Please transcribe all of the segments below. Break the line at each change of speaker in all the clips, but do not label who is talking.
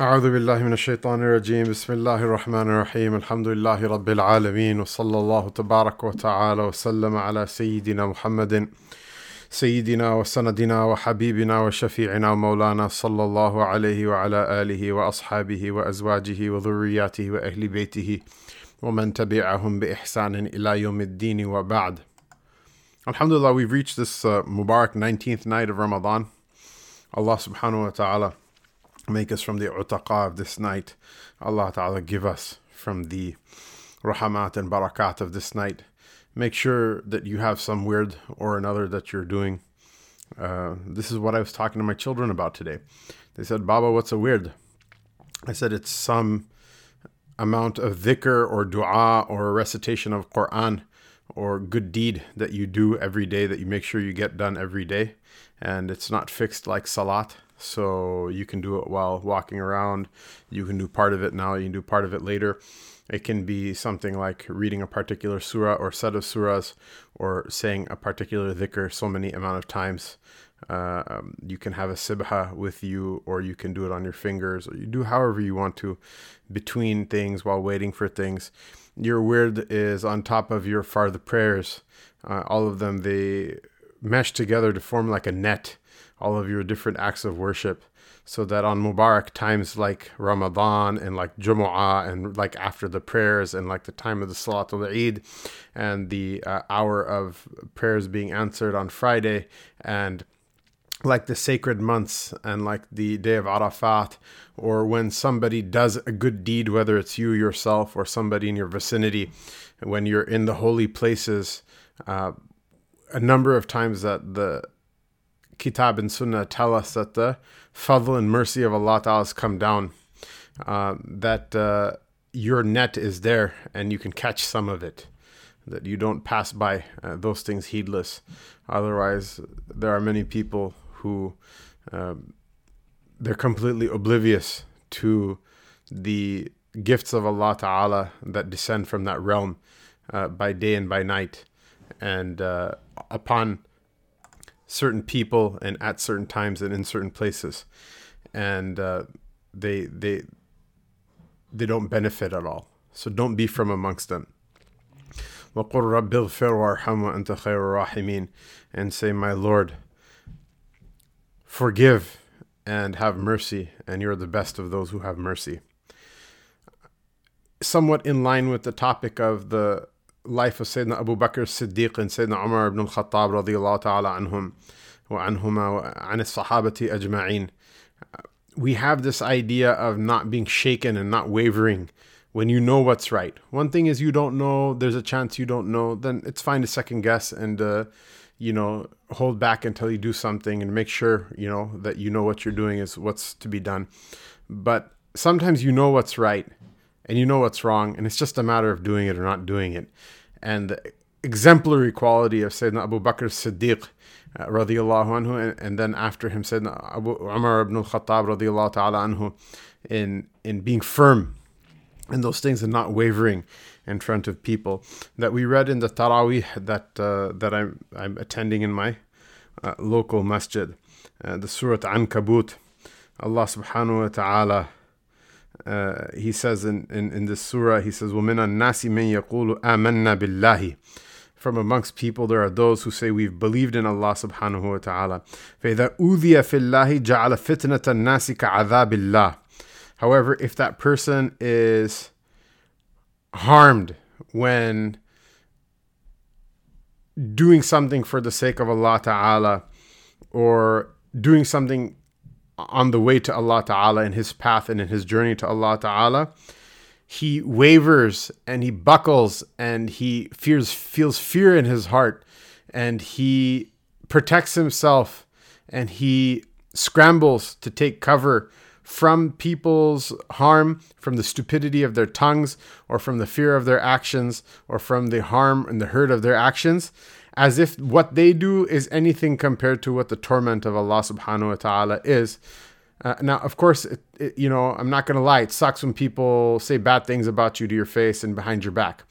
أعوذ بالله من الشيطان الرجيم. بسم الله الرحمن الرحيم. الحمد لله رب العالمين وصلى الله تبارك وتعالى وسلم على سيدنا محمد سيدنا وسندنا وحبيبنا وشفيعنا ومولانا صلى الله عليه وعلى آله وأصحابه وأزواجه وذرياته وأهل بيته ومن تبعهم بإحسان إلى يوم الدين وبعد. Alhamdulillah, we've reached this uh, Mubarak 19th night of Ramadan. Allah subhanahu wa ta'ala make us from the utaqa of this night. Allah ta'ala give us from the rahamat and barakat of this night. Make sure that you have some wird or another that you're doing. Uh, this is what I was talking to my children about today. They said, Baba, what's a wird? I said, it's some amount of dhikr or dua or recitation of Quran or good deed that you do every day that you make sure you get done every day. And it's not fixed like salat. So you can do it while walking around. You can do part of it now, you can do part of it later. It can be something like reading a particular surah or set of surahs or saying a particular dhikr so many amount of times. Uh, um, you can have a sibha with you, or you can do it on your fingers, or you do however you want to between things while waiting for things. Your wird is on top of your fard prayers. Uh, all of them, they mesh together to form like a net, all of your different acts of worship so that on Mubarak times like Ramadan and like Jumu'ah and like after the prayers and like the time of the Salatul Eid and the uh, hour of prayers being answered on Friday and like the sacred months and like the day of Arafat, or when somebody does a good deed, whether it's you yourself or somebody in your vicinity, when you're in the holy places, uh, a number of times that the Kitab and Sunnah tell us that the fadl and mercy of Allah Ta'ala has come down, uh, that uh, your net is there and you can catch some of it that you don't pass by uh, those things heedless. Otherwise, there are many people who um, they're completely oblivious to the gifts of Allah Ta'ala that descend from that realm uh, by day and by night and uh, upon certain people and at certain times and in certain places and uh, they they they don't benefit at all so don't be from amongst them وقل رب اغفر وارحم وأنت خير الراحمين and say my Lord forgive and have mercy, and you're the best of those who have mercy. Somewhat in line with the topic of the life of Sayyidina Abu Bakr Siddiq and Sayyidina Umar ibn al-Khattab radiallahu ta'ala anhum wa an sahabati ajma'in. We have this idea of not being shaken and not wavering when you know what's right. One thing is you don't know, there's a chance you don't know, then it's fine to second guess and uh, you know, hold back until you do something and make sure, you know, that you know what you're doing is what's to be done. But sometimes you know what's right and you know what's wrong, and it's just a matter of doing it or not doing it. And the exemplary quality of Sayyidina Abu Bakr Siddiq, uh, radiallahu anhu, and, and, then after him, Sayyidina Abu Umar ibn al-Khattab, radiallahu ta'ala anhu, in, in being firm in those things and not wavering in front of people that we read in the Taraweeh that uh, that I'm I'm attending in my uh, local masjid, uh, the Surah Ankabut. Allah Subhanahu wa Taala. Uh, he says in, in, in this surah, he says, وَمِنَ النَّاسِ مَن يَقُولُ آمَنَّا بِاللَّهِ From amongst people, there are those who say, we've believed in Allah subhanahu wa ta'ala. فَإِذَا أُوذِيَ فِي اللَّهِ جَعَلَ فِتْنَةَ النَّاسِ كَعَذَابِ اللَّهِ However, if that person is harmed when doing something for the sake of Allah Ta'ala or doing something on the way to Allah Ta'ala in his path and in his journey to Allah Ta'ala, he wavers and he buckles and he fears feels fear in his heart and he protects himself and he scrambles to take cover from people's harm, from the stupidity of their tongues, or from the fear of their actions, or from the harm and the hurt of their actions, as if what they do is anything compared to what the torment of Allah subhanahu wa ta'ala is. Uh, now, of course, it, it, you know, I'm not going to lie, it sucks when people say bad things about you to your face and behind your back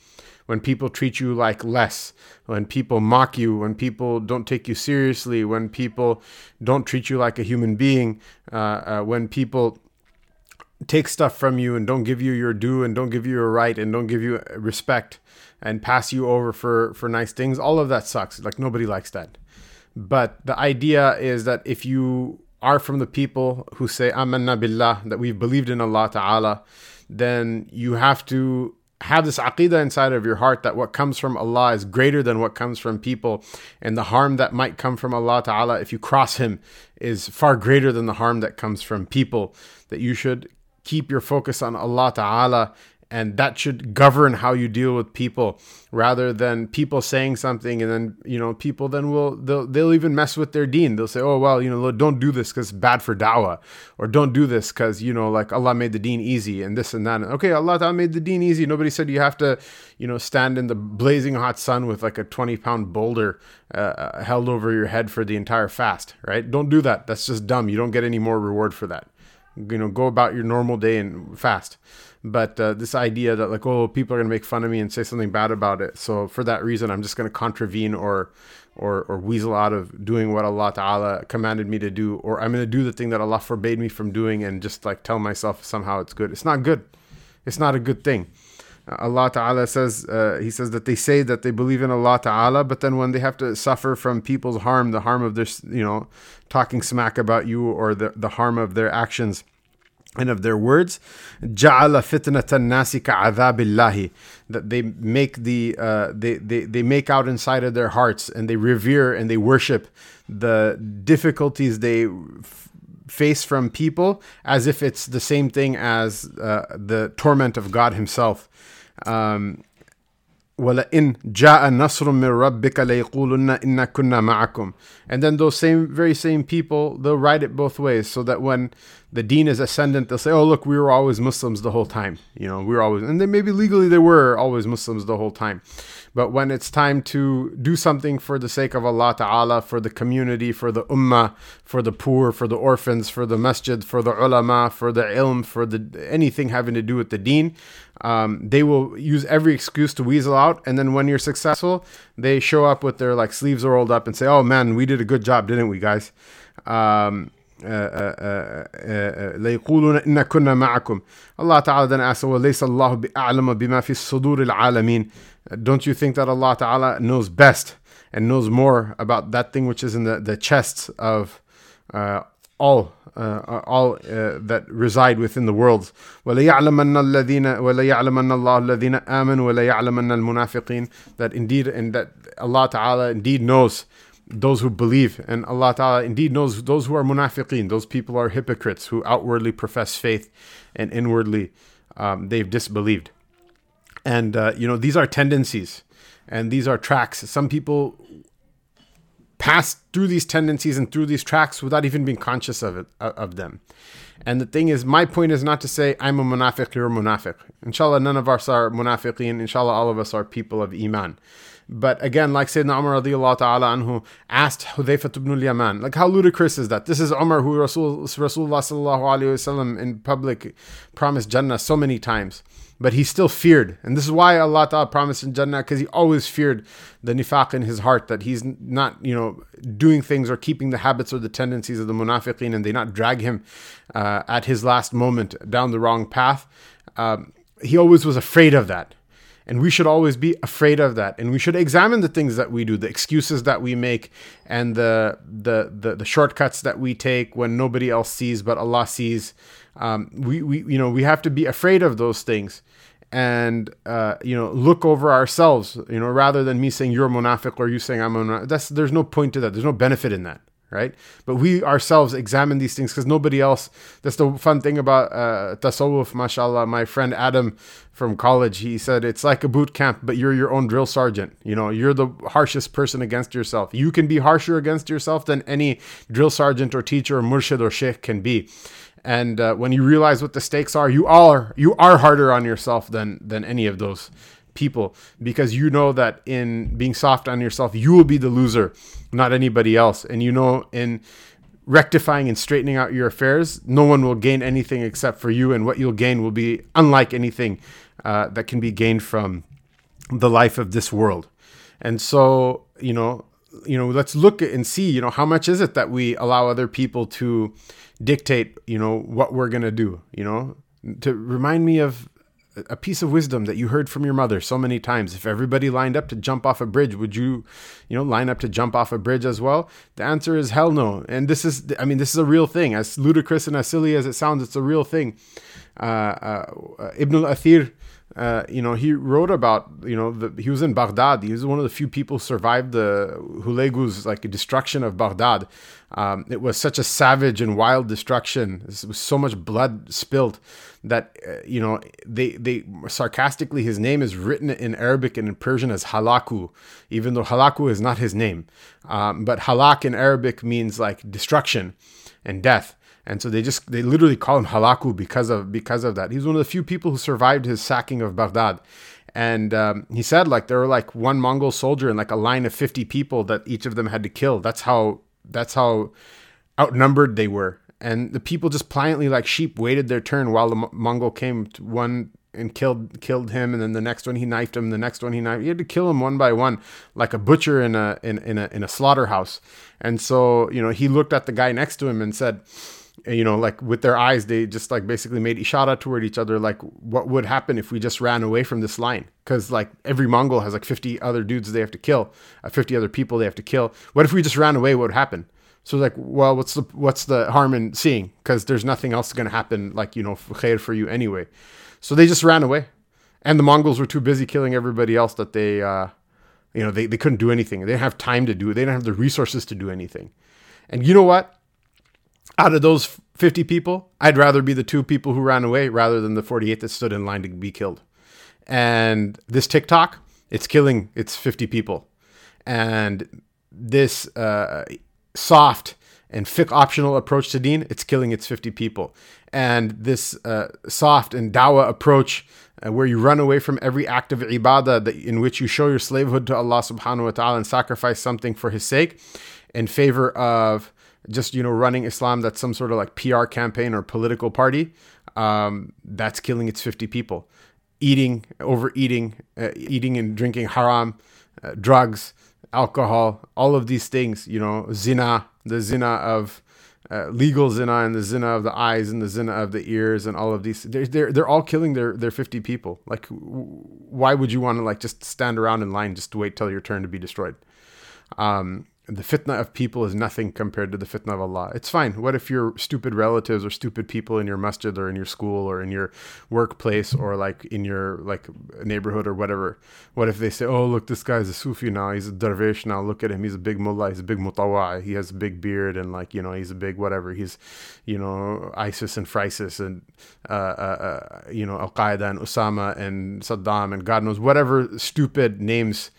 when people treat you like less, when people mock you, when people don't take you seriously, when people don't treat you like a human being, uh, uh, when people take stuff from you and don't give you your due and don't give you your right and don't give you respect and pass you over for for nice things. All of that sucks. Like nobody likes that. But the idea is that if you are from the people who say amanna billah that we've believed in Allah ta'ala then you have to have this aqidah inside of your heart that what comes from Allah is greater than what comes from people. And the harm that might come from Allah ta'ala if you cross him is far greater than the harm that comes from people. That you should keep your focus on Allah ta'ala and that should govern how you deal with people rather than people saying something and then you know people then will they'll, they'll even mess with their deen. They'll say oh well you know don't do this because bad for dawah or don't do this because you know like allah made the deen easy and this and that. Okay allah ta'ala made the deen easy. Nobody said you have to you know stand in the blazing hot sun with like a 20 pound boulder uh, uh, held over your head for the entire fast right? Don't do that. That's just dumb. You don't get any more reward for that you know go about your normal day and fast. But uh, this idea that like oh people are going to make fun of me and say something bad about it. So for that reason i'm just going to contravene or or or weasel out of doing what allah ta'ala commanded me to do. Or i'm going to do the thing that allah forbade me from doing and just like tell myself somehow it's good. It's not good. It's not a good thing Allah Ta'ala says, uh, He says that they say that they believe in Allah Ta'ala, but then when they have to suffer from people's harm, the harm of their, you know, talking smack about you or the, the harm of their actions, and of their words جعل فتنة الناس كعذاب الله that they make the uh, they, they they make out inside of their hearts and they revere and they worship the difficulties they f- face from people as if it's the same thing as uh, the torment of God himself um, وَلَئِن جَاءَ نَصْرٌ مِّن رَبِّكَ لَيَقُولُنَّ إِنَّا كُنَّا مَعَكُمْ And then those same, very same people, they'll write it both ways so that when the deen is ascendant, they'll say, oh, look, we were always Muslims the whole time. You know, we were always, and then maybe legally they were always Muslims the whole time. But when it's time to do something for the sake of Allah Ta'ala, for the community, for the ummah, for the poor, for the orphans, for the masjid, for the ulama, for the ilm, for the anything having to do with the deen, um, they will use every excuse to weasel out. And then when you're successful, they show up with their like sleeves rolled up and say, oh man, we did a good job, didn't we, guys? Um, ليقولون إن كنا معكم Allah Ta'ala then asks وليس الله بأعلم بما في الصدور العالمين Don't you think that Allah Ta'ala knows best and knows more about that thing which is in the, the chests of uh, all uh, all uh, that reside within the world وليعلمن الذين وليعلمن الله الذين آمنوا وليعلمن المنافقين that indeed and that Allah Ta'ala indeed knows those who believe and Allah Ta'ala indeed knows those who are munafiqeen those people are hypocrites who outwardly profess faith and inwardly um, they've disbelieved. And uh, you know these are tendencies and these are tracks. Some people pass through these tendencies and through these tracks without even being conscious of it of them and the thing is my point is not to say i'm a munafiq you're a munafiq inshallah none of us are munafiqeen inshallah all of us are people of iman but again, like Sayyidina Umar radiallahu ta'ala anhu asked Hudayfa ibn al-Yaman, like how ludicrous is that? This is Umar who Rasul, Rasulullah sallallahu alayhi wasallam in public promised Jannah so many times. But he still feared. And this is why Allah Ta'ala promised in Jannah, because he always feared the nifaq in his heart, that he's not, you know, doing things or keeping the habits or the tendencies of the munafiqeen and they not drag him uh, at his last moment down the wrong path. Um, he always was afraid of that. And we should always be afraid of that. And we should examine the things that we do, the excuses that we make, and the the the, the shortcuts that we take when nobody else sees but Allah sees. Um, we, we you know we have to be afraid of those things and uh, you know look over ourselves you know rather than me saying you're a munafiq or you saying i'm a munafiq. that's there's no point to that there's no benefit in that right? But we ourselves examine these things because nobody else. That's the fun thing about uh, tasawwuf, mashallah. My friend Adam from college, he said it's like a boot camp, but you're your own drill sergeant. You know, you're the harshest person against yourself. You can be harsher against yourself than any drill sergeant or teacher or murshid or sheikh can be. And uh, when you realize what the stakes are, you are you are harder on yourself than than any of those people because you know that in being soft on yourself, you will be the loser, not anybody else. And you know, in rectifying and straightening out your affairs, no one will gain anything except for you, and what you'll gain will be unlike anything uh, that can be gained from the life of this world. And so, you know, you know, let's look and see, you know, how much is it that we allow other people to dictate, you know, what we're gonna do, you know, to remind me of a piece of wisdom that you heard from your mother so many times. If everybody lined up to jump off a bridge, would you, you know, line up to jump off a bridge as well? The answer is hell no. And this is, I mean, this is a real thing. As ludicrous and as silly as it sounds, it's a real thing. Uh, uh, Ibn al-Athir, uh, you know, he wrote about, you know, the, he was in Baghdad. He was one of the few people who survived the Hulagu's like destruction of Baghdad. Um, it was such a savage and wild destruction. There was so much blood spilled that uh, you know they they sarcastically his name is written in Arabic and in Persian as Halaku, even though Halaku is not his name. Um, but Halak in Arabic means like destruction and death and so they just they literally call him halaku because of because of that. He's one of the few people who survived his sacking of baghdad. And um, he said like there were like one mongol soldier and like a line of 50 people that each of them had to kill. That's how that's how outnumbered they were. And the people just pliantly like sheep waited their turn while the mongol came to one and killed killed him. And then the next one he knifed him. The next one he knifed he had to kill him one by one like a butcher in a in, in a in a slaughterhouse. And so you know he looked at the guy next to him and said you know, like with their eyes, they just like basically made ishara toward each other, like what would happen if we just ran away from this line? Because like every Mongol has like 50 other dudes they have to kill, uh, 50 other people they have to kill. What if we just ran away? What would happen? So like, well, what's the what's the harm in seeing? Because there's nothing else going to happen, like you know, khair for you anyway. So they just ran away, and the Mongols were too busy killing everybody else that they, uh, you know, they, they couldn't do anything. They didn't have time to do it. They didn't have the resources to do anything. And you know what? Out of those 50 people, I'd rather be the two people who ran away rather than the 48 that stood in line to be killed. And this TikTok, it's killing its 50 people. And this uh, soft and fiqh optional approach to deen, it's killing its 50 people. And this uh, soft and dawah approach, uh, where you run away from every act of ibadah that, in which you show your slavehood to Allah subhanahu wa ta'ala and sacrifice something for His sake in favor of just you know running Islam that's some sort of like PR campaign or political party, um, that's killing its 50 people. Eating, overeating, uh, eating and drinking haram, uh, drugs, alcohol, all of these things, you know, zina, the zina of uh, legal zina and the zina of the eyes and the zina of the ears and all of these they're they're, they're all killing their their 50 people like why would you want to like just stand around in line just to wait till your turn to be destroyed um the fitna of people is nothing compared to the fitna of Allah. It's fine. What if your stupid relatives or stupid people in your masjid or in your school or in your workplace or like in your like neighborhood or whatever? What if they say, "Oh, look, this guy's a Sufi now. He's a dervish now. Look at him. He's a big mullah. He's a big mutawa. He has a big beard and like you know he's a big whatever. He's you know ISIS and Phrysis and uh, uh, uh, you know Al Qaeda and Osama and Saddam and God knows whatever stupid names."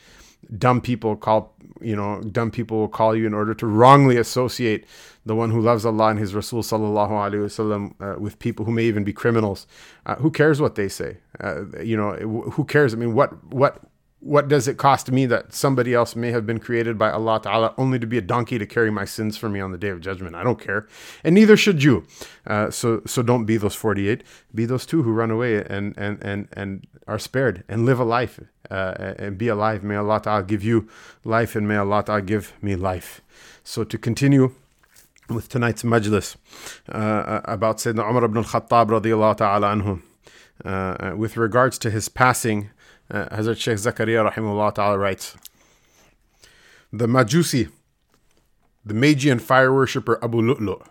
Dumb people call you know dumb people will call you in order to wrongly associate the one who loves Allah and His Rasul sallallahu alaihi wasallam uh, with people who may even be criminals. Uh, who cares what they say? Uh, you know, who cares? I mean, what what what does it cost me that somebody else may have been created by Allah Ta'ala only to be a donkey to carry my sins for me on the day of judgment? I don't care. And neither should you. Uh, so so don't be those 48. Be those two who run away and and and and are spared and live a life uh, and be alive. May Allah Ta'ala give you life and may Allah Ta'ala give me life. So to continue with tonight's majlis uh, about Sayyidina Umar ibn al-Khattab radiyallahu ta'ala anhu. Uh, with regards to his passing, uh, Hazrat Sheikh Zakaria rahimahullah ta'ala writes, The Majusi, the Magian fire worshipper Abu Lu'lu',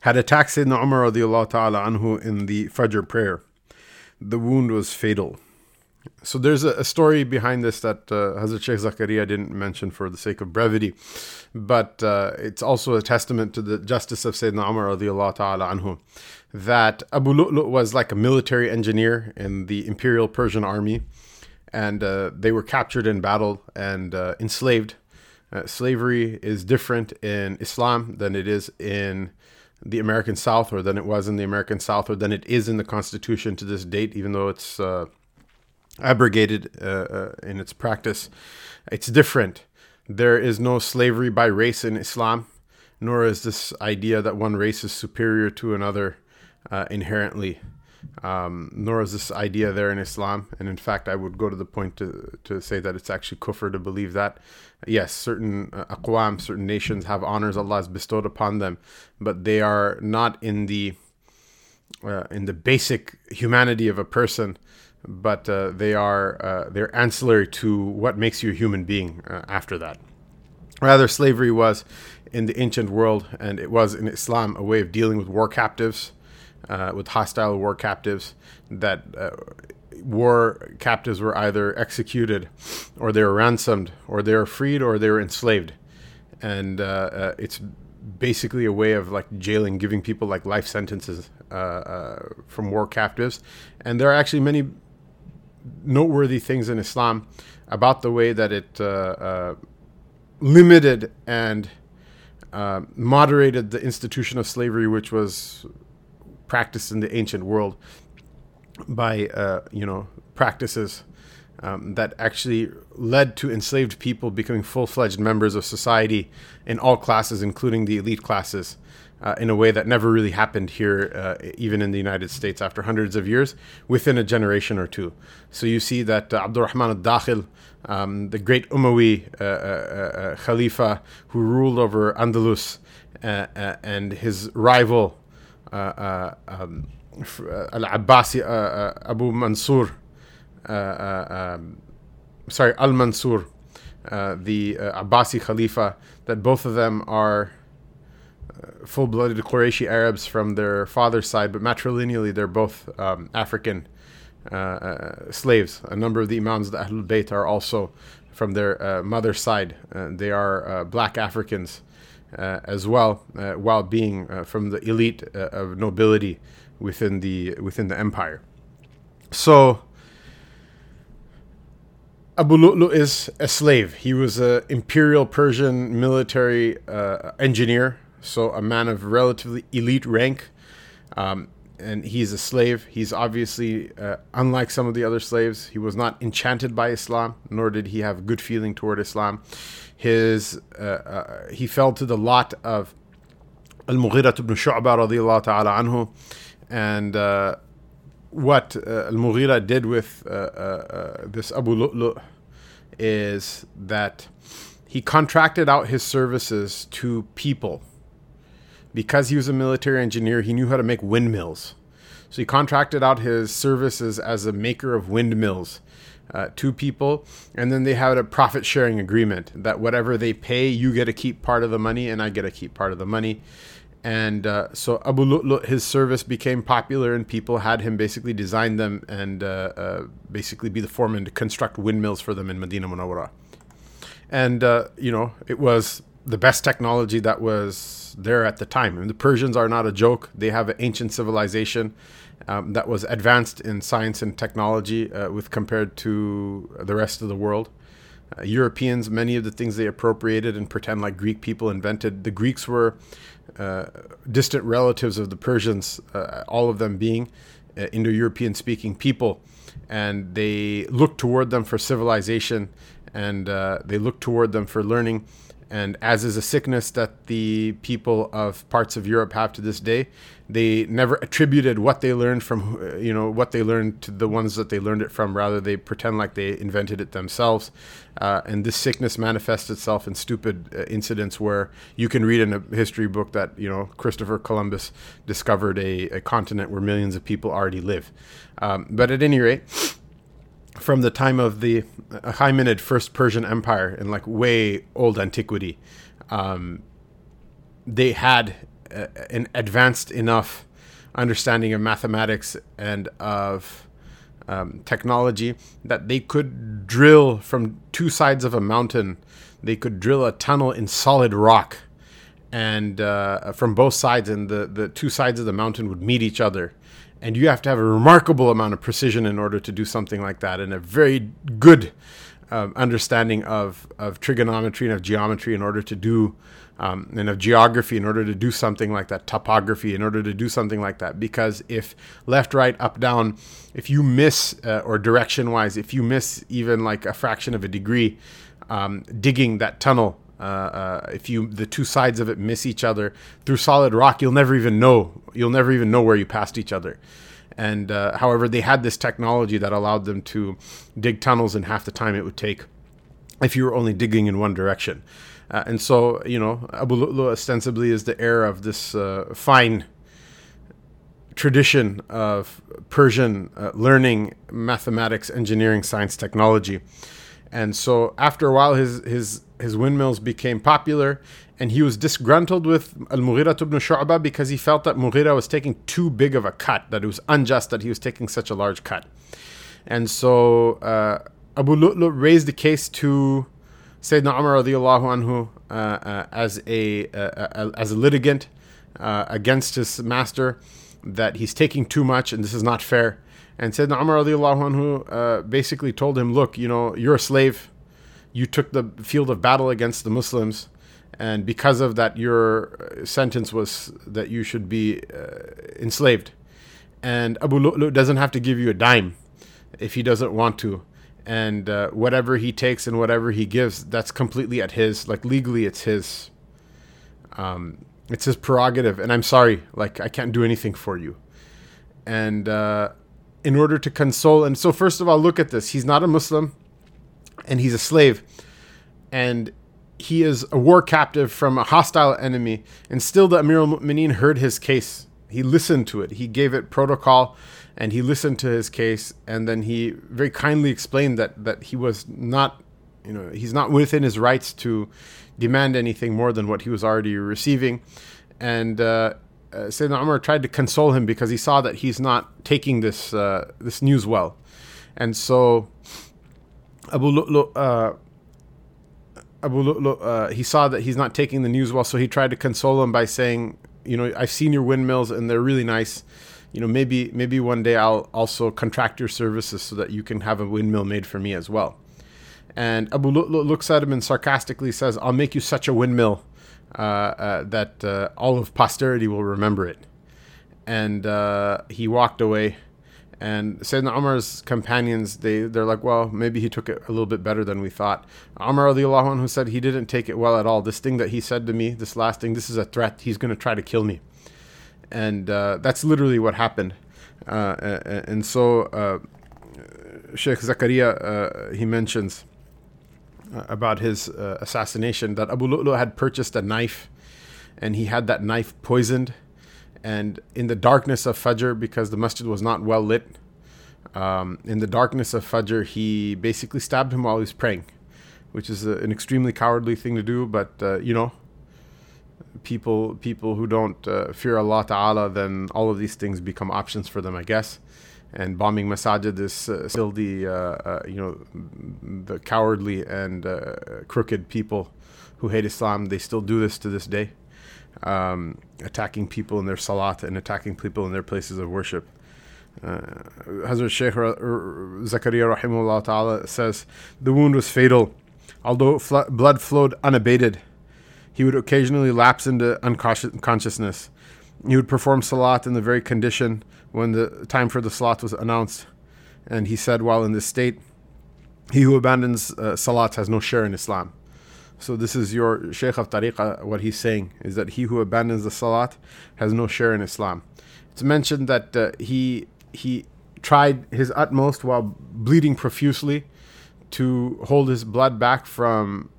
had attacked Sayyidina Umar radiallahu ta'ala anhu in the Fajr prayer. The wound was fatal. So there's a, a story behind this that uh, Hazrat Sheikh Zakaria didn't mention for the sake of brevity, but uh, it's also a testament to the justice of Sayyidina Umar radiallahu ta'ala anhu that Abu Lu'lu' was like a military engineer in the Imperial Persian army and uh, they were captured in battle and uh, enslaved. Uh, slavery is different in Islam than it is in the American South, or than it was in the American South, or than it is in the Constitution to this date, even though it's uh, abrogated uh, uh, in its practice. It's different. There is no slavery by race in Islam, nor is this idea that one race is superior to another inherently um, nor is this idea there in Islam. And in fact, I would go to the point to, to say that it's actually kufr to believe that. Yes, certain uh, aqwam, certain nations have honors Allah has bestowed upon them, but they are not in the uh, in the basic humanity of a person, but uh, they are uh, they're ancillary to what makes you a human being uh, after that. Rather, slavery was in the ancient world, and it was in Islam a way of dealing with war captives, uh, with hostile war captives. That uh, war captives were either executed, or they were ransomed, or they were freed, or they were enslaved, and it's basically a way of like jailing, giving people like life sentences uh, uh, from war captives. And there are actually many noteworthy things in Islam about the way that it uh, uh limited and uh, moderated the institution of slavery, which was practiced in the ancient world by uh, you know practices um, that actually led to enslaved people becoming full fledged members of society in all classes, including the elite classes, uh, in a way that never really happened here, uh, even in the United States after hundreds of years, within a generation or two. So you see that uh, Abdurrahman al Dakhil, um, the great Umayyad uh, uh, uh, Khalifa who ruled over Andalus, and his rival, um, Al Abbasi Abu Mansur. Um, sorry, Al Mansur, uh, the Abbasi Khalifa, that both of them are full blooded Qurayshi Arabs from their father's side, but matrilineally they're both um, African uh, slaves. A number of the Imams of the Ahlul Bayt are also from their uh, mother's side. Uh, they are black Africans as well, while being from the elite of nobility within the within the empire. So Abu Lu'lu is a slave. He was an imperial Persian military uh, engineer, so a man of relatively elite rank. Um, and he's a slave. He's obviously, uh, unlike some of the other slaves, he was not enchanted by Islam, nor did he have good feeling toward Islam. His uh, uh he fell to the lot of Al Mughira ibn Shu'bah radiallahu ta'ala anhu, and uh, what uh, Al Mughira did with uh, this Abu Lu'lu' is that he contracted out his services to people. Because he was a military engineer, he knew how to make windmills. So he contracted out his services as a maker of windmills uh, to people, and then they had a profit sharing agreement that whatever they pay, you get to keep part of the money, and I get to keep part of the money. And uh, so Abu Lu'lu, his service became popular, and people had him basically design them and uh, uh, basically be the foreman to construct windmills for them in Medina Munawwara. And uh, you know, it was the best technology that was there at the time. The Persians are not a joke; they have an ancient civilization um, that was advanced in science and technology uh, with compared to the rest of the world. Uh, Europeans, many of the things they appropriated and pretend like Greek people invented. The Greeks were uh, distant relatives of the Persians, uh, all of them being uh, Indo European speaking people. And they looked toward them for civilization and uh, they looked toward them for learning. And as is a sickness that the people of parts of Europe have to this day, they never attributed what they learned from, you know, what they learned to the ones that they learned it from. Rather, they pretend like they invented it themselves. Uh, and this sickness manifests itself in stupid uh, incidents where you can read in a history book that, you know, Christopher Columbus discovered a, a continent where millions of people already live. Um, but at any rate, from the time of the Achaemenid First Persian Empire in like way old antiquity, um, they had a, an advanced enough understanding of mathematics and of um, technology that they could drill from two sides of a mountain. They could drill a tunnel in solid rock, and uh, from both sides, and the, the two sides of the mountain would meet each other and you have to have a remarkable amount of precision in order to do something like that and a very good um, understanding of, of trigonometry and of geometry in order to do um, and of geography in order to do something like that topography in order to do something like that. Because if left right up down if you miss uh, or direction wise if you miss even like a fraction of a degree um, digging that tunnel uh, uh, if you the two sides of it miss each other through solid rock, you'll never even know. You'll never even know where you passed each other. And uh, however, they had this technology that allowed them to dig tunnels in half the time it would take if you were only digging in one direction. Uh, and so, you know, Abu Lu'lu ostensibly is the heir of this uh, fine tradition of Persian uh, learning mathematics, engineering, science, technology. And so after a while, his, his, his windmills became popular and he was disgruntled with Al Mughira ibn Shu'bah because he felt that Mughira was taking too big of a cut, that it was unjust that he was taking such a large cut. And so uh, Abu Lu'lu' raised the case to Sayyidina Umar radiallahu anhu uh, uh, as, a, uh, as a litigant uh, against his master that he's taking too much and this is not fair. And Sayyidina Umar radiallahu anhu uh, basically told him, look, you know, you're a slave. You took the field of battle against the Muslims and because of that, your sentence was that you should be uh, enslaved. And Abu Lu'lu' doesn't have to give you a dime if he doesn't want to. And uh, whatever he takes and whatever he gives, that's completely at his. Like legally, it's his. Um, it's his prerogative. And I'm sorry, like I can't do anything for you. And uh, in order to console, and so first of all, look at this. He's not a Muslim, and he's a slave. And he is a war captive from a hostile enemy, and still the Amir al-Mu'mineen heard his case. He listened to it. He gave it protocol, and he listened to his case, and then he very kindly explained that that he was not, you know, he's not within his rights to demand anything more than what he was already receiving, and. Uh, uh, Sayyidina Umar tried to console him because he saw that he's not taking this uh, this news well, and so Abu Lu'lu' uh, Abu Lu'lu, uh, he saw that he's not taking the news well, so he tried to console him by saying, you know, I've seen your windmills and they're really nice. You know, maybe maybe one day I'll also contract your services so that you can have a windmill made for me as well. And Abu Lu'lu looks at him and sarcastically says, "I'll make you such a windmill uh, uh, that uh, all of posterity will remember it." And uh, he walked away and Sayyidina Umar's companions, they, they're like, well, maybe he took it a little bit better than we thought. Umar anhu said he didn't take it well at all. This thing that he said to me, this last thing, this is a threat. He's going to try to kill me. And uh, that's literally what happened. Uh, and so uh, Sheikh Zakaria, uh, he mentions uh, about his uh, assassination that Abu Lu'lu had purchased a knife and he had that knife poisoned and in the darkness of Fajr, because the masjid was not well lit, um, in the darkness of Fajr, he basically stabbed him while he was praying, which is a, an extremely cowardly thing to do. But uh, you know, people people who don't uh, fear Allah Taala, then all of these things become options for them, I guess. And bombing masajid is uh, still the uh, uh, you know the cowardly and uh, crooked people who hate Islam. They still do this to this day um, attacking people in their salat and attacking people in their places of worship. Uh, Hazrat Shaykh Zakaria rahimahullah ta'ala says, the wound was fatal. Although fl- blood flowed unabated, he would occasionally lapse into unconsciousness. He would perform salat in the very condition when the time for the salat was announced. And he said, while in this state, he who abandons uh, salat has no share in Islam. So this is your Shaykh of Tariqah, what he's saying is that he who abandons the Salat has no share in Islam. It's mentioned that uh, he he tried his utmost while bleeding profusely to hold his blood back from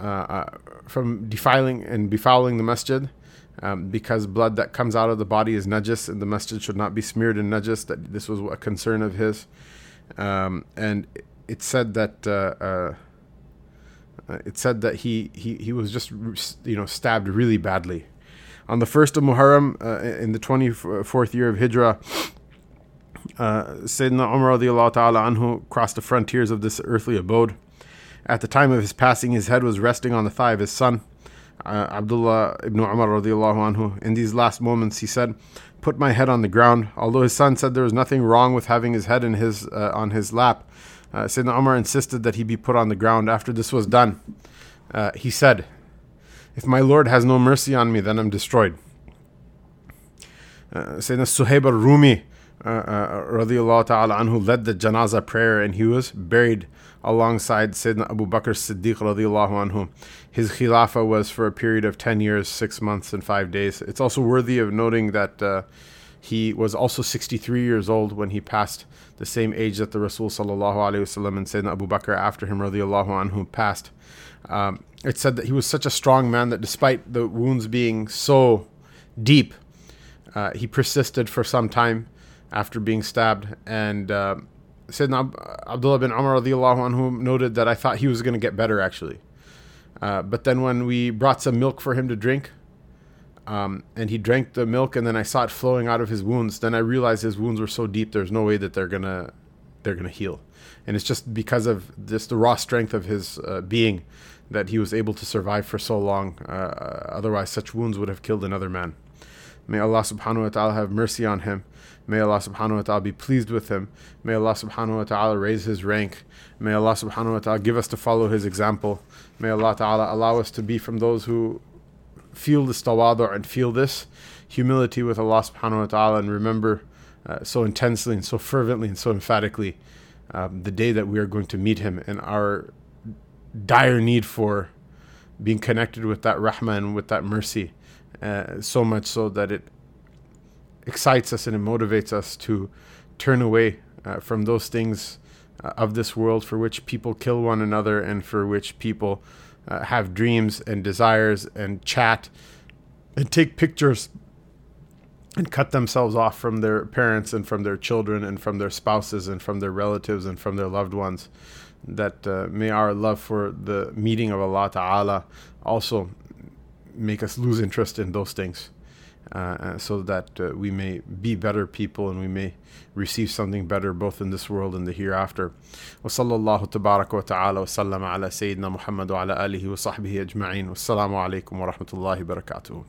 uh, uh, from defiling and befouling the masjid. Um, because blood that comes out of the body is najis and the masjid should not be smeared in najis. That this was a concern of his, um, and it said that uh, it said that he, he, he was just you know stabbed really badly. On the first of Muharram, uh, in the 24th year of Hijrah, uh, Sayyidina Umar ta'ala anhu crossed the frontiers of this earthly abode. At the time of his passing, his head was resting on the thigh of his son, uh, Abdullah ibn Umar radiallahu anhu. In these last moments, he said, "Put my head on the ground." Although his son said there was nothing wrong with having his head in his uh, on his lap, uh, Sayyidina Umar insisted that he be put on the ground. After this was done, uh, he said, If my Lord has no mercy on me, then I'm destroyed. Uh, Sayyidina Suhaib al Rumi, uh, uh, radiallahu ta'ala anhu, led the janazah prayer and he was buried alongside Sayyidina Abu Bakr Siddiq radiallahu anhu. His khilafah was for a period of 10 years, 6 months, and 5 days. It's also worthy of noting that uh, he was also 63 years old when he passed the same age that the Rasul wasallam and Sayyidina Abu Bakr after him radiallahu anhu passed. Um, it said that he was such a strong man that despite the wounds being so deep, uh, he persisted for some time after being stabbed. And uh, Sayyidina Abdullah bin Umar radiallahu anhu noted that I thought he was going to get better actually. Uh, but then when we brought some milk for him to drink, um, and he drank the milk, and then I saw it flowing out of his wounds. Then I realized his wounds were so deep. There's no way that they're gonna they're gonna heal, and it's just because of just the raw strength of his uh, being that he was able to survive for so long. Uh, otherwise, such wounds would have killed another man. May Allah subhanahu wa ta'ala have mercy on him. May Allah subhanahu wa ta'ala be pleased with him. May Allah subhanahu wa ta'ala raise his rank. May Allah subhanahu wa ta'ala give us to follow his example. May Allah ta'ala allow us to be from those who feel this tawadu and feel this humility with Allah subhanahu wa ta'ala and remember uh, so intensely and so fervently and so emphatically um, the day that we are going to meet him and our dire need for being connected with that rahmah and with that mercy uh, so much so that it excites us and it motivates us to turn away uh, from those things uh, of this world for which people kill one another and for which people uh, have dreams and desires and chat and take pictures and cut themselves off from their parents and from their children and from their spouses and from their relatives and from their loved ones. That uh, may our love for the meeting of Allah Ta'ala also make us lose interest in those things. Uh, uh, so that uh, we may be better people and we may receive something better both in this world and the hereafter. وصلى الله تبارك وتعالى وسلم على سيدنا محمد وعلى آله وصحبه أجمعين والسلام عليكم ورحمة الله وبركاته